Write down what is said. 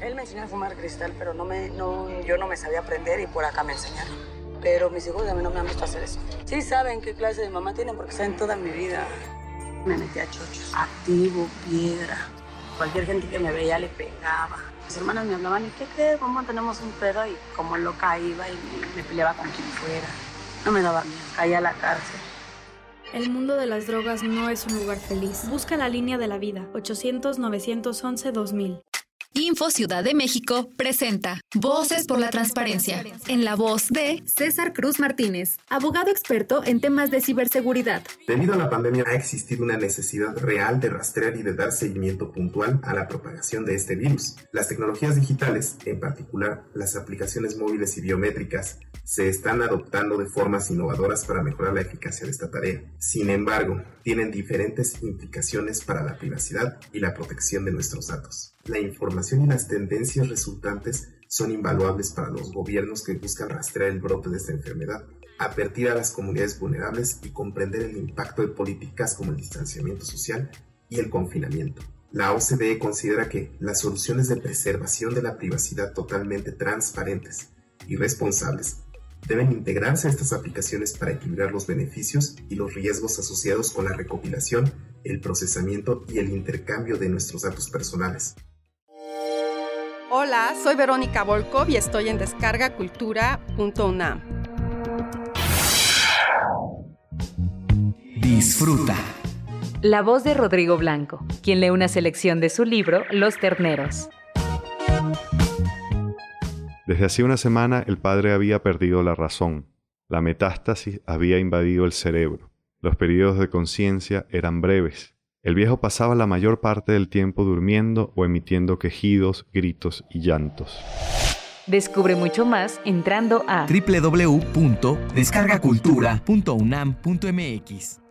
Él me enseñó a fumar cristal, pero no me, no, yo no me sabía aprender y por acá me enseñaron. Pero mis hijos a mí no me han visto hacer eso. Sí saben qué clase de mamá tienen porque saben toda mi vida. Me metí a chochos. Activo, piedra. Cualquier gente que me veía le pegaba. Mis hermanas me hablaban, ¿y qué crees? ¿Cómo tenemos un pedo? Y como loca iba y me, me peleaba con quien fuera. No me daba miedo, caía a la cárcel. El mundo de las drogas no es un lugar feliz. Busca la línea de la vida. 800-911-2000. Info Ciudad de México presenta Voces por la Transparencia, en la voz de César Cruz Martínez, abogado experto en temas de ciberseguridad. Debido a la pandemia ha existido una necesidad real de rastrear y de dar seguimiento puntual a la propagación de este virus. Las tecnologías digitales, en particular las aplicaciones móviles y biométricas, se están adoptando de formas innovadoras para mejorar la eficacia de esta tarea. Sin embargo, tienen diferentes implicaciones para la privacidad y la protección de nuestros datos. La información y las tendencias resultantes son invaluables para los gobiernos que buscan rastrear el brote de esta enfermedad, advertir a las comunidades vulnerables y comprender el impacto de políticas como el distanciamiento social y el confinamiento. La OCDE considera que las soluciones de preservación de la privacidad totalmente transparentes y responsables deben integrarse a estas aplicaciones para equilibrar los beneficios y los riesgos asociados con la recopilación, el procesamiento y el intercambio de nuestros datos personales. Hola, soy Verónica Volkov y estoy en descargacultura.unam. Disfruta. La voz de Rodrigo Blanco, quien lee una selección de su libro Los Terneros. Desde hacía una semana el padre había perdido la razón. La metástasis había invadido el cerebro. Los periodos de conciencia eran breves. El viejo pasaba la mayor parte del tiempo durmiendo o emitiendo quejidos, gritos y llantos. Descubre mucho más entrando a www.descargacultura.unam.mx.